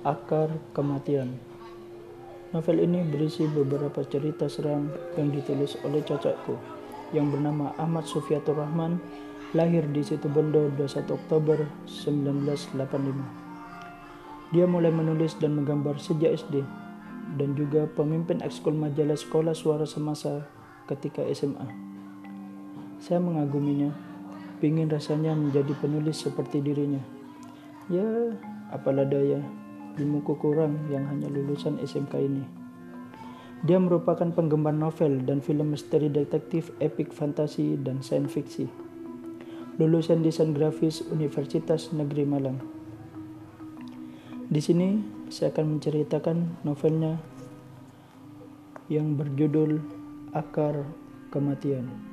Akar Kematian. Novel ini berisi beberapa cerita seram yang ditulis oleh cocokku yang bernama Ahmad Sufiatur Rahman, lahir di situ Bondo 21 Oktober 1985. Dia mulai menulis dan menggambar sejak SD dan juga pemimpin ekskul majalah sekolah suara semasa ketika SMA. Saya mengaguminya, ingin rasanya menjadi penulis seperti dirinya. Ya, apalah daya, ilmuku kurang yang hanya lulusan SMK ini. Dia merupakan penggemar novel dan film misteri detektif, epic fantasi, dan sains fiksi. Lulusan desain grafis Universitas Negeri Malang. Di sini saya akan menceritakan novelnya yang berjudul Akar Kematian.